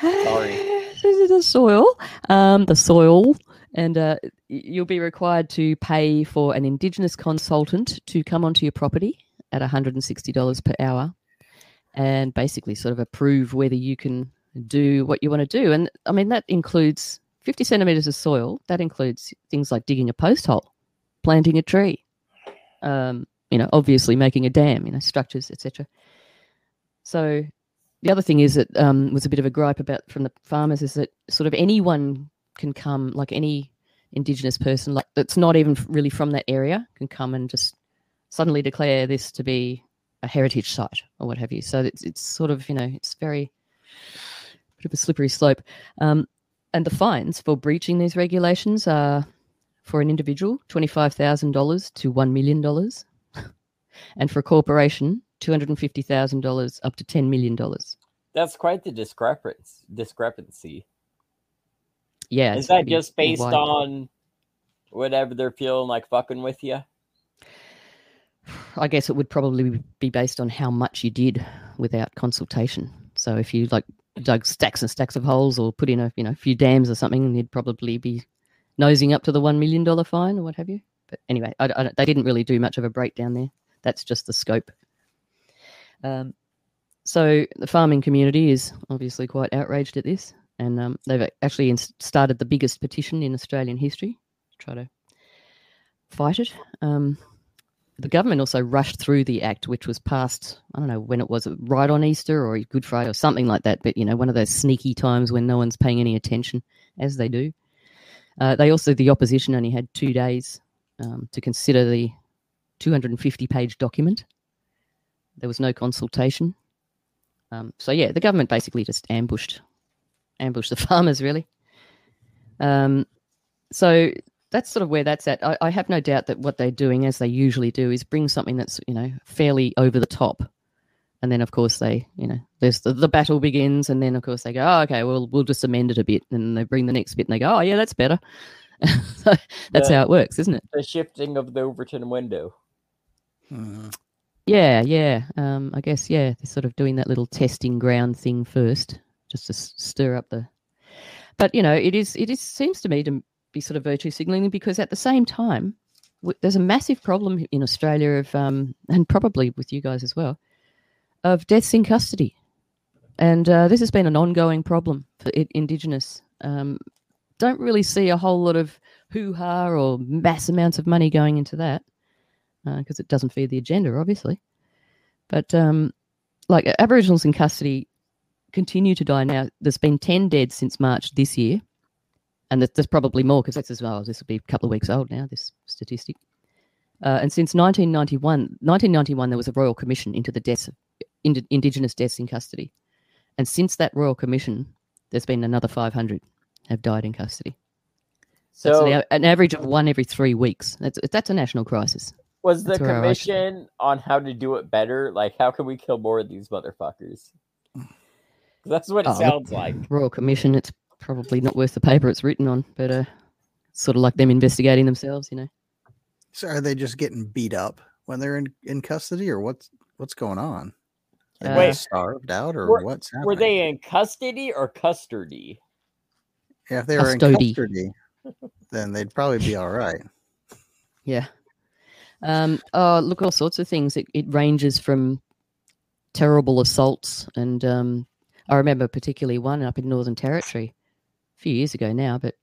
Sorry. This is the soil, um, the soil, and uh, you'll be required to pay for an Indigenous consultant to come onto your property at $160 per hour and basically sort of approve whether you can do what you want to do. And I mean, that includes 50 centimeters of soil, that includes things like digging a post hole, planting a tree, um, you know, obviously making a dam, you know, structures, etc. So the other thing is that um, was a bit of a gripe about from the farmers is that sort of anyone can come, like any Indigenous person, like that's not even really from that area, can come and just suddenly declare this to be a heritage site or what have you. So it's it's sort of you know it's very bit of a slippery slope. Um, and the fines for breaching these regulations are for an individual twenty five thousand dollars to one million dollars, and for a corporation two hundred and fifty thousand dollars up to ten million dollars. That's quite the discrepancy. Discrepancy. Yeah, Is that just based wide. on whatever they're feeling like fucking with you? I guess it would probably be based on how much you did without consultation. So if you like dug stacks and stacks of holes or put in a you know few dams or something, and you'd probably be nosing up to the one million dollar fine or what have you. But anyway, I, I, they didn't really do much of a breakdown there. That's just the scope. Um, so the farming community is obviously quite outraged at this, and um, they've actually ins- started the biggest petition in Australian history to try to fight it. Um, the government also rushed through the act, which was passed, I don't know when it was, right on Easter or Good Friday or something like that. But, you know, one of those sneaky times when no one's paying any attention, as they do. Uh, they also, the opposition only had two days um, to consider the 250 page document. There was no consultation. Um, so, yeah, the government basically just ambushed, ambushed the farmers, really. Um, so that's sort of where that's at. I, I have no doubt that what they're doing, as they usually do, is bring something that's you know fairly over the top, and then of course they you know there's the, the battle begins, and then of course they go, oh, okay, well we'll just amend it a bit, and they bring the next bit, and they go, oh yeah, that's better. so that's The- how it works, isn't it? The shifting of the Overton window. Mhm. Yeah, yeah. Um, I guess yeah, they're sort of doing that little testing ground thing first, just to s- stir up the. But you know, it is it is seems to me to be sort of virtue signaling because at the same time, w- there's a massive problem in Australia of um, and probably with you guys as well, of deaths in custody, and uh, this has been an ongoing problem for I- Indigenous. Um, don't really see a whole lot of hoo ha or mass amounts of money going into that because it doesn't feed the agenda, obviously. But um, like Aboriginals in custody continue to die now. There's been 10 dead since March this year. And there's, there's probably more because that's as well. This will be a couple of weeks old now, this statistic. Uh, and since 1991, 1991, there was a royal commission into the deaths of ind- Indigenous deaths in custody. And since that royal commission, there's been another 500 have died in custody. So an, an average of one every three weeks. That's that's a national crisis. was the that's commission on how to do it better? Like, how can we kill more of these motherfuckers? That's what it Oh, sounds like. Royal Commission, it's probably not worth the paper it's written on, but uh, sort of like them investigating themselves, you know. So are they just getting beat up when they're in, in custody, or what's what's going on? Are they Wait. starved out, or Were- what's happening? Were they in custody or custody? Yeah, if they were in Custody. custody, then they'd probably be all right. Yeah. Um, oh, look, all sorts of things. It, it ranges from terrible assaults, and um, I remember particularly one up in Northern Territory a few years ago now. But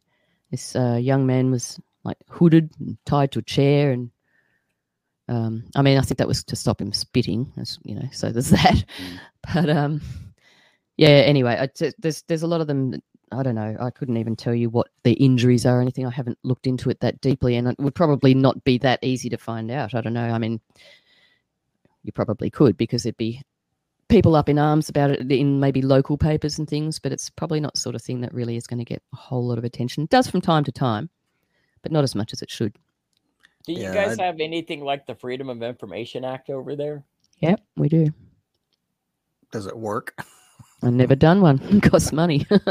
this uh, young man was like hooded and tied to a chair, and um, I mean, I think that was to stop him spitting, as you know. So there's that. But um, yeah. Anyway, I, t- there's there's a lot of them. that- I don't know. I couldn't even tell you what the injuries are or anything. I haven't looked into it that deeply, and it would probably not be that easy to find out. I don't know. I mean, you probably could because there'd be people up in arms about it in maybe local papers and things, but it's probably not the sort of thing that really is going to get a whole lot of attention. It does from time to time, but not as much as it should. Do you Yeah, guys I'd- have anything like the Freedom of Information Act over there? Yep, we do. Does it work? I've never done one. It costs money. if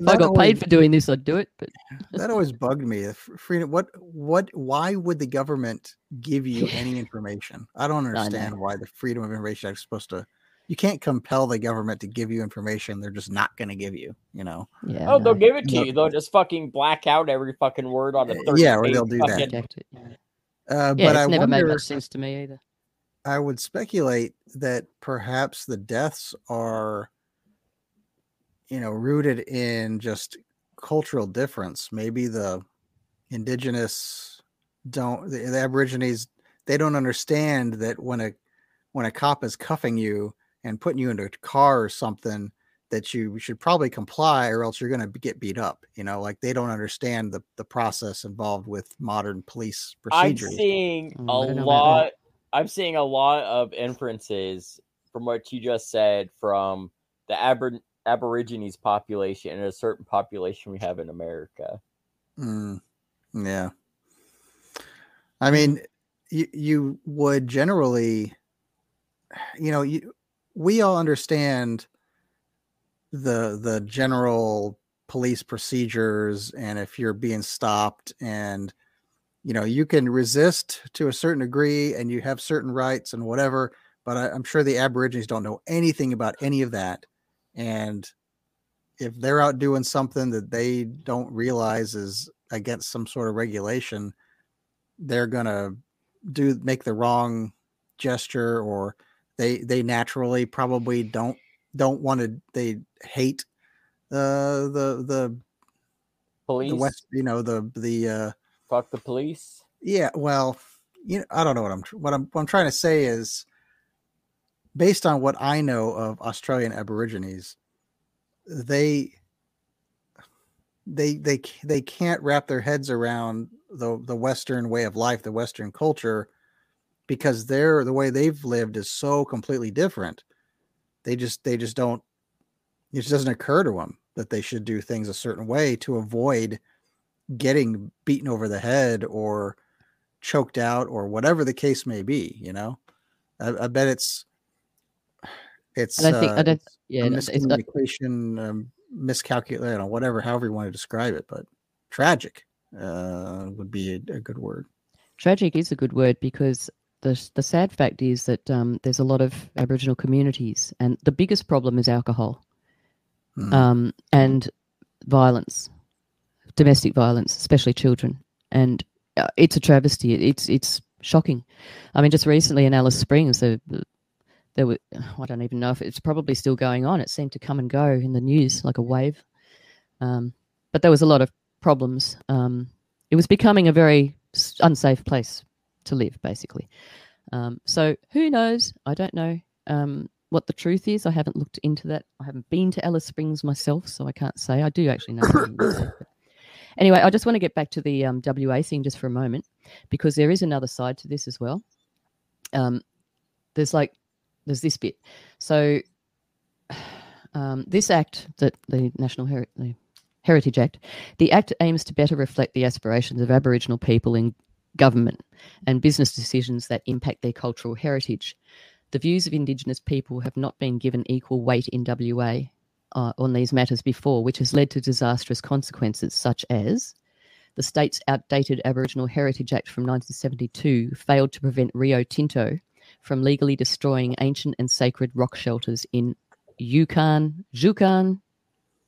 I got always- paid for doing this, I'd do it. But that always bugged me. Freedom. What? What? Why would the government give you any information? I don't know. understand why the Freedom of Information Act is supposed to you can't compel the government to give you information they're just not going to give you. You know. Yeah. Oh, they'll give it to you. They'll just fucking black out every fucking word on the 30 yeah, or they'll do that. fucking- Reject it, yeah. Uh, Yeah, but it's I never made wonder. much sense to me either. I would speculate that perhaps the deaths are, you know, rooted in just cultural difference. Maybe the indigenous don't, the, the Aborigines, they don't understand that when a when a cop is cuffing you and putting you into a car or something, that you should probably comply or else you're going to get beat up. You know, like they don't understand the the process involved with modern police procedures I'm seeing Mm, a I don't know about that. lot. I'm seeing a lot of inferences from what you just said from the Aber- Aborigines population and a certain population we have in America. Mm, yeah. I mean, you you would generally, you know, you we all understand the the general police procedures, and if you're being stopped, and you know, you can resist to a certain degree, and you have certain rights and whatever. But I, I'm sure the Aborigines don't know anything about any of that, and if they're out doing something that they don't realize is against some sort of regulation, they're gonna do make the wrong gesture or they they naturally probably don't don't want to they hate uh the the Police, the west you know the the uh fuck the police. yeah well you know i don't know what i'm what i'm what i'm trying to say is based on what i know of australian aborigines they they they they can't wrap their heads around the the western way of life the western culture because they're the way they've lived is so completely different they just they just don't it just doesn't occur to them that they should do things a certain way to avoid getting beaten over the head or choked out or whatever the case may be you know i, I bet it's it's I think- I uh, don't- it's Yeah, a no, it's not, miscommunication, um, miscalculation, or whatever, however you want to describe it, but tragic uh, would be a, a good word. tragic is a good word because the the sad fact is that um, there's a lot of Aboriginal communities, and the biggest problem is alcohol Mhm. um, and violence, domestic violence, especially children, and uh, it's a travesty. It's it's shocking. I mean, just recently in Alice Springs, there, there were I don't even know if it's probably still going on. It seemed to come and go in the news like a wave, um, but there was a lot of problems. Um, it was becoming a very unsafe place to live, basically. Um, so who knows? I don't know um, what the truth is. I haven't looked into that. I haven't been to Alice Springs myself, so I can't say. I do actually know. Anyway, I just want to get back to the um, WA thing just for a moment because there is another side to this as well. Um, there's like there's this bit. So um, this act that the National Heri- the Heritage Act, the act aims to better reflect the aspirations of Aboriginal people in government and business decisions that impact their cultural heritage. The views of Indigenous people have not been given equal weight in WA uh, on these matters before, which has led to disastrous consequences such as the state's outdated Aboriginal Heritage Act from 1972 failed to prevent Rio Tinto from legally destroying ancient and sacred rock shelters in Yukon, Juukan,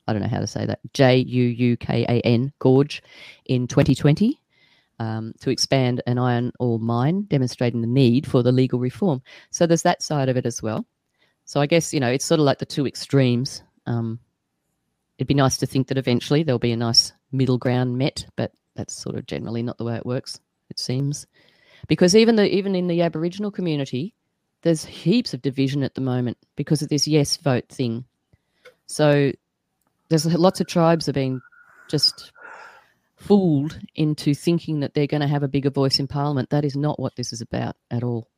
I don't know how to say that, J U U K A N, Gorge, in 2020 um, to expand an iron ore mine, demonstrating the need for the legal reform. So there's that side of it as well. So I guess, you know, it's sort of like the two extremes. Um, it'd be nice to think that eventually there'll be a nice middle ground met, but that's sort of generally not the way it works, it seems. Because even the even in the Aboriginal community, there's heaps of division at the moment because of this yes vote thing. So there's lots of tribes are being just fooled into thinking that they're going to have a bigger voice in parliament. That is not what this is about at all.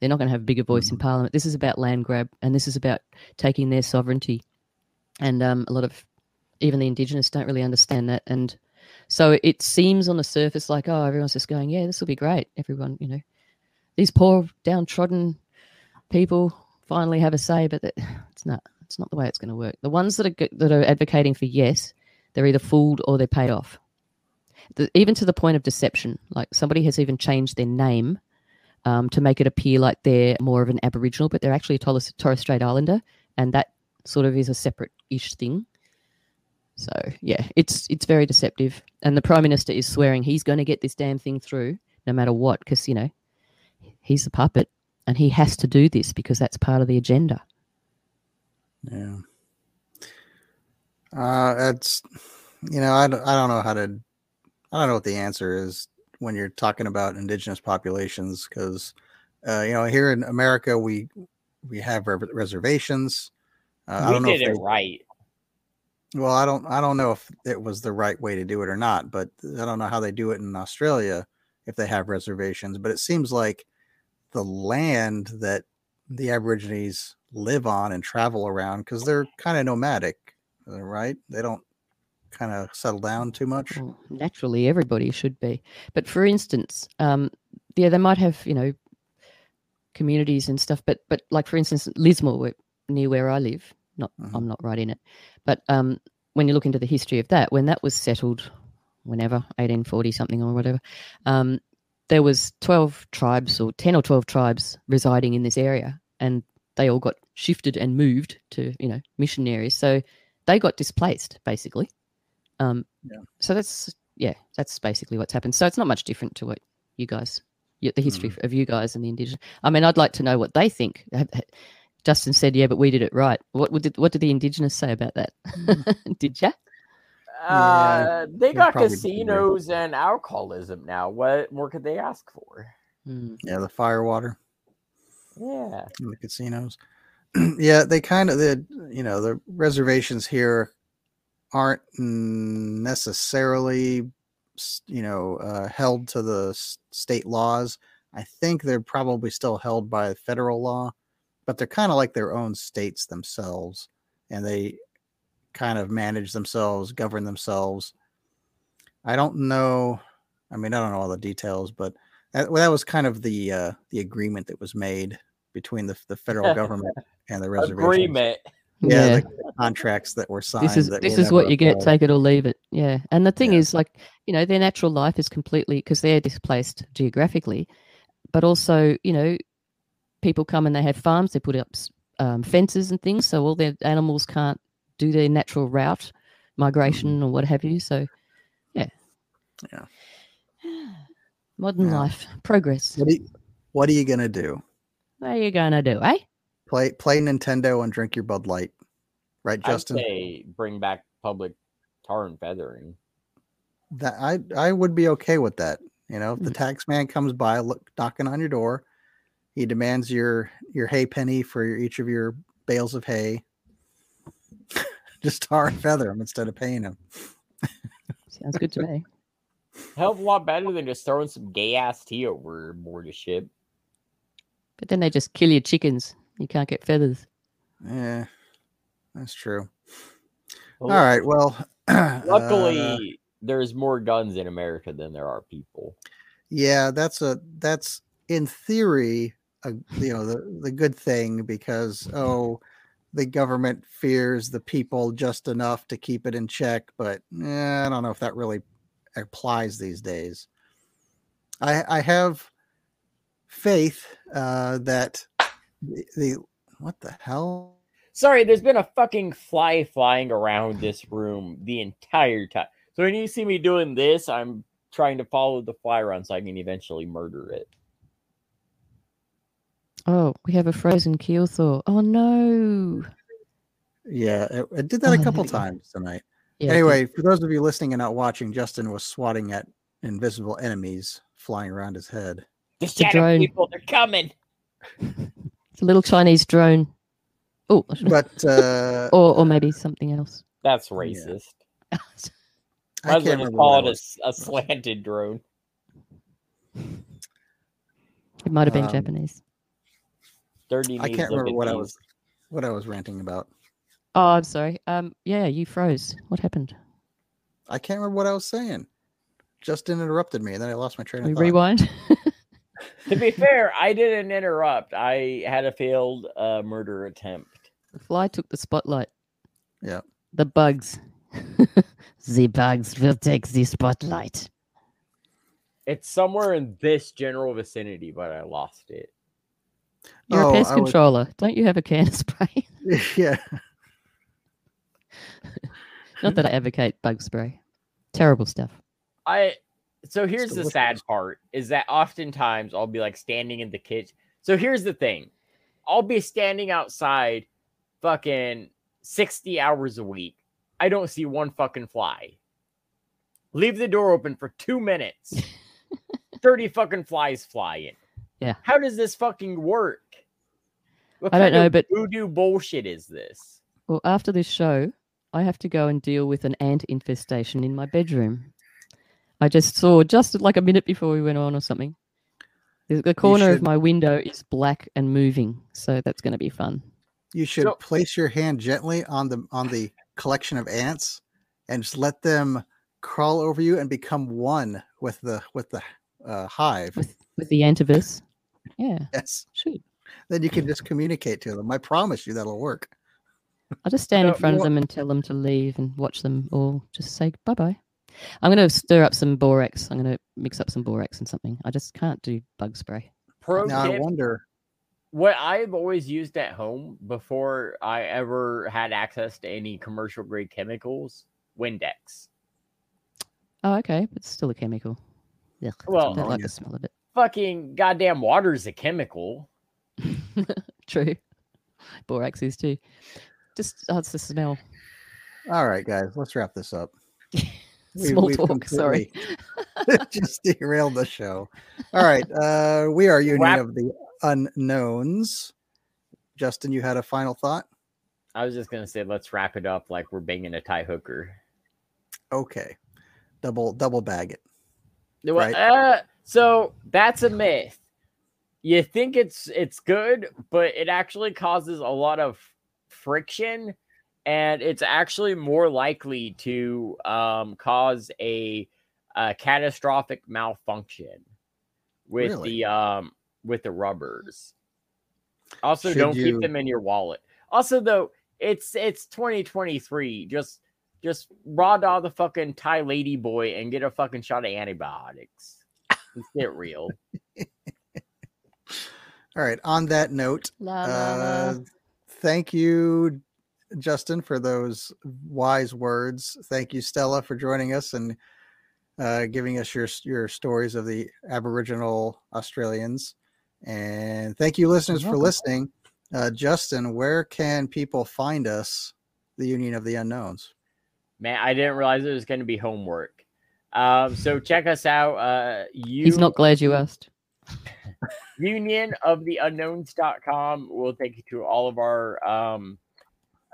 They're not going to have a bigger voice in parliament. This is about land grab and this is about taking their sovereignty. And um, a lot of even the indigenous don't really understand that. And so it seems on the surface like, oh, everyone's just going, yeah, this will be great. Everyone, you know, these poor downtrodden people finally have a say, but that, it's not. It's not the way it's going to work. The ones that are that are advocating for yes, they're either fooled or they're paid off. The, even to the point of deception. Like somebody has even changed their name um, to make it appear like they're more of an Aboriginal, but they're actually a Torres, Torres Strait Islander, and that sort of is a separate-ish thing. So yeah, it's it's very deceptive, and the Prime Minister is swearing he's going to get this damn thing through, no matter what, because you know he's the puppet, and he has to do this because that's part of the agenda. Yeah. Uh, it's, you know, I, I don't know how to, I don't know what the answer is when you're talking about indigenous populations because, uh, you know, here in America, we, we have re- reservations. Uh, I we don't know did if it they, right. well, I don't, I don't know if it was the right way to do it or not, but I don't know how they do it in Australia if they have reservations, but it seems like the land that the Aborigines live on and travel around because they're kind of nomadic, uh, right? They don't kind of settle down too much. Well, naturally, everybody should be. But for instance, um, yeah, they might have you know communities and stuff. But but like for instance, Lismore, where, near where I live, not Mhm. I'm not right in it, but um, when you look into the history of that, when that was settled, whenever 1840 something or whatever, um, there was 12 tribes or 10 or 12 tribes residing in this area, and they all got shifted and moved to you know missionaries. So they got displaced basically. Um, Yeah. So that's yeah, that's basically what's happened. So it's not much different to what you guys, the history of you guys and the indigenous. I mean, I'd like to know what they think. Justin said, "Yeah, but we did it right." What did what did the indigenous say about that? did ya? Uh, they they got casinos and alcoholism now. What more could they ask for? Hmm. Yeah, the firewater Yeah. in the casinos. yeah, they kind of the you know the reservations here aren't necessarily you know uh, held to the s- state laws. I think they're probably still held by federal law, but they're kind of like their own states themselves, and they kind of manage themselves, govern themselves. I don't know. I mean, I don't know all the details, but that, well, that was kind of the uh, the agreement that was made between the, the federal government and the reservation. Agreement. Yeah, Yeah. the contracts that were signed. this is this is what you get. Take it or leave it. Yeah. And the thing Yeah. is, like you know, their natural life is completely because they're displaced geographically, but also you know, people come and they have farms. They put up um, fences and things, so all their animals can't do their natural route, migration or what have you. So, yeah. Yeah. Modern Yeah. life, progress. What are, you, what are you gonna do? What are you gonna do, eh? Play play Nintendo and drink your Bud Light, right, I'd Justin? say bring back public tar and feathering. That I I would be okay with that. You know, if the Mm. tax man comes by, look knocking on your door, he demands your your hay penny for your, each of your bales of hay. Just tar and feather him instead of paying him. Sounds good to me. Hell of a lot better than just throwing some gay ass tea overboard a ship. But then they just kill your chickens. You can't get feathers. Yeah, that's true. Well, All right. Well, uh, Luckily, there's more guns in America than there are people. yeah, that's a that's in theory a you know the the good thing because oh the government fears the people just enough to keep it in check, but eh, I don't know if that really applies these days. I I have faith uh, that the, the what the hell Sorry, there's been a fucking fly flying around this room the entire time. So when you see me doing this, I'm trying to follow the fly around so I can eventually murder it. Oh, we have a frozen Keel thaw. Oh no. yeah it, it did that a Oh, couple there times tonight. Yeah, anyway, for those of you listening and not watching, Justin was swatting at invisible enemies flying around his head. The a shadow drone. people, they're coming. it's a little Chinese drone. Oh, But uh, or or maybe something else. That's Yeah. racist. I Might as well can't just remember call what it I a was- s- a, slanted drone. It might have been Um, Japanese. Dirty. I can't remember at what I was what I was ranting about. Oh, I'm sorry. Um, yeah, you froze. What happened? I can't remember what I was saying. Justin interrupted me, and then I lost my train We of thought. rewind. To be fair, I didn't interrupt. I had a failed uh, murder attempt. The fly took the spotlight. Yeah. The bugs. the bugs will take the spotlight. It's somewhere in this general vicinity, but I lost it. You're Oh, a pest I was- controller. Don't you have a can of spray? yeah. Not that I advocate bug spray. Terrible stuff. I so here's the delicious. sad part is that oftentimes I'll be like standing in the kitchen. So here's the thing. I'll be standing outside fucking 60 hours a week. I don't see one fucking fly. Leave the door open for 2 minutes. 30 fucking flies fly in. Yeah. How does this fucking work? What I don't know, but- voodoo bullshit is this? Well, after this show, I have to go and deal with an ant infestation in my bedroom. I just saw just like a minute before we went on or something. The the corner of my window is black and moving, so that's going to be fun. You should So- place your hand gently on the on the collection of ants and just let them crawl over you and become one with the with the uh, hive. With with the antivirus. Yeah, Yes. shoot. Then you can just communicate to them. I promise you that'll work. I'll just stand in front of them and tell them to leave and watch them all just say bye bye. I'm going to stir up some borax. I'm going to mix up some borax and something. I just can't do bug spray. Pro now I wonder. What I've always used at home before I ever had access to any commercial grade chemicals, Windex. Oh, okay, but it's still a chemical. Yeah, Well- I don't like the smell of it. Fucking goddamn water is a chemical. True. Borax is too. Just oh, it's the smell. All right, guys, let's wrap this up. We- Small we've talk. Sorry. just derailed the show. All right, uh, we are Union Wrap- of the Unknowns. Justin, you had a final thought? I was just gonna say, let's wrap it up like we're banging a tie hooker. Okay, double double bag it. Well, Right. Uh, so that's a myth. You think it's it's good, but it actually causes a lot of friction, and it's actually more likely to um, cause a, a catastrophic malfunction with Really? the um with the rubbers. Also, Should don't you- keep them in your wallet. Also, though, it's it's 2023. Just just raw dog the fucking Thai lady boy and get a fucking shot of antibiotics. Let's get real. All right. On that note, La, la, uh, thank you, Justin, for those wise words. Thank you, Stella, for joining us and uh, giving us your your stories of the Aboriginal Australians. And thank you, listeners, for listening. Uh, Justin, where can people find us, the Union of the Unknowns? Man, I didn't realize it was going to be homework. Um, so check us out. Uh, you, He's not glad you asked. union of the unknowns.com will take you to all of our um,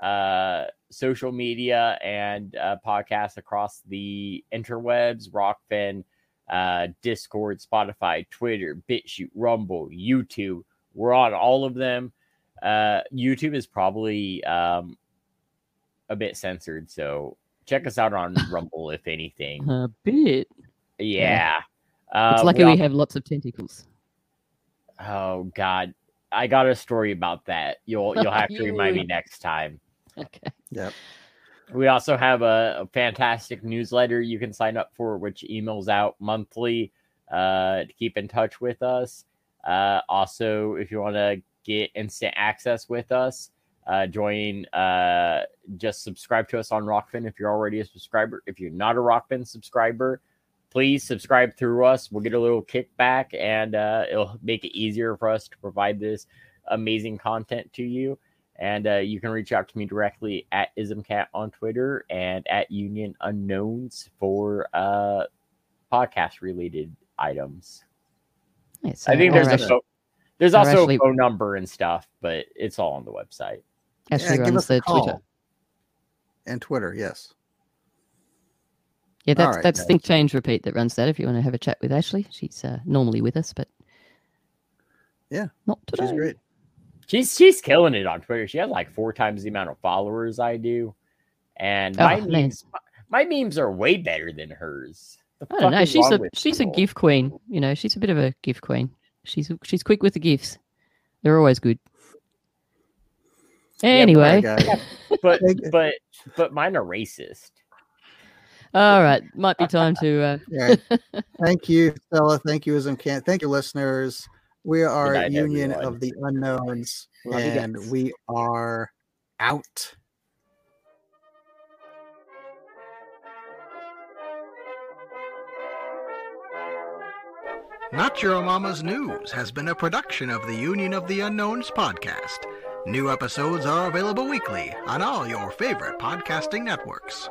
uh, social media and uh, podcasts across the interwebs, Rokfin, uh, Discord, Spotify, Twitter, BitChute, Rumble, YouTube. We're on all of them. Uh, YouTube is probably um, a bit censored, so check us out on Rumble if anything. A bit. Yeah. Uh, It's lucky we we have lots of tentacles. Oh God, I got a story about that. You'll you'll have to remind me next time. Okay. Yep. We also have a, a fantastic newsletter you can sign up for, which emails out monthly uh, to keep in touch with us. Uh, also, if you want to get instant access with us, uh, join. Uh, just subscribe to us on Rokfin if you're already a subscriber. If you're not a Rokfin subscriber, please subscribe through us. We'll get a little kickback, and uh, it'll make it easier for us to provide this amazing content to you. And uh, you can reach out to me directly at ismcat on Twitter and at Union Unknowns for uh, podcast related items. Yeah, so I think our there's a phone, there's also Ashley- a phone number and stuff, but it's all on the website. Ashley give runs us a the call. Twitter. And Twitter, yes. Yeah, that's right, that's guys. Think Change Repeat that runs that. If you want to have a chat with Ashley, she's uh, normally with us, but Yeah, not today. She's great. She's she's killing it on Twitter. She has like four times the amount of followers I do, and my Oh, man. memes my memes are way better than hers. The I don't know. She's a with she's a gift queen. You know, she's a bit of a gift queen. She's she's quick with the gifts. They're always good. Anyway, All right, guys. but but but mine are racist. All right, might be time to. Uh... Yeah. Thank you, Stella. Thank you, Ism Can. Thank you, listeners. We are night, Union everyone. of the Unknowns, Love and we are out. Not Your Mama's News has been a production of the Union of the Unknowns podcast. New episodes are available weekly on all your favorite podcasting networks.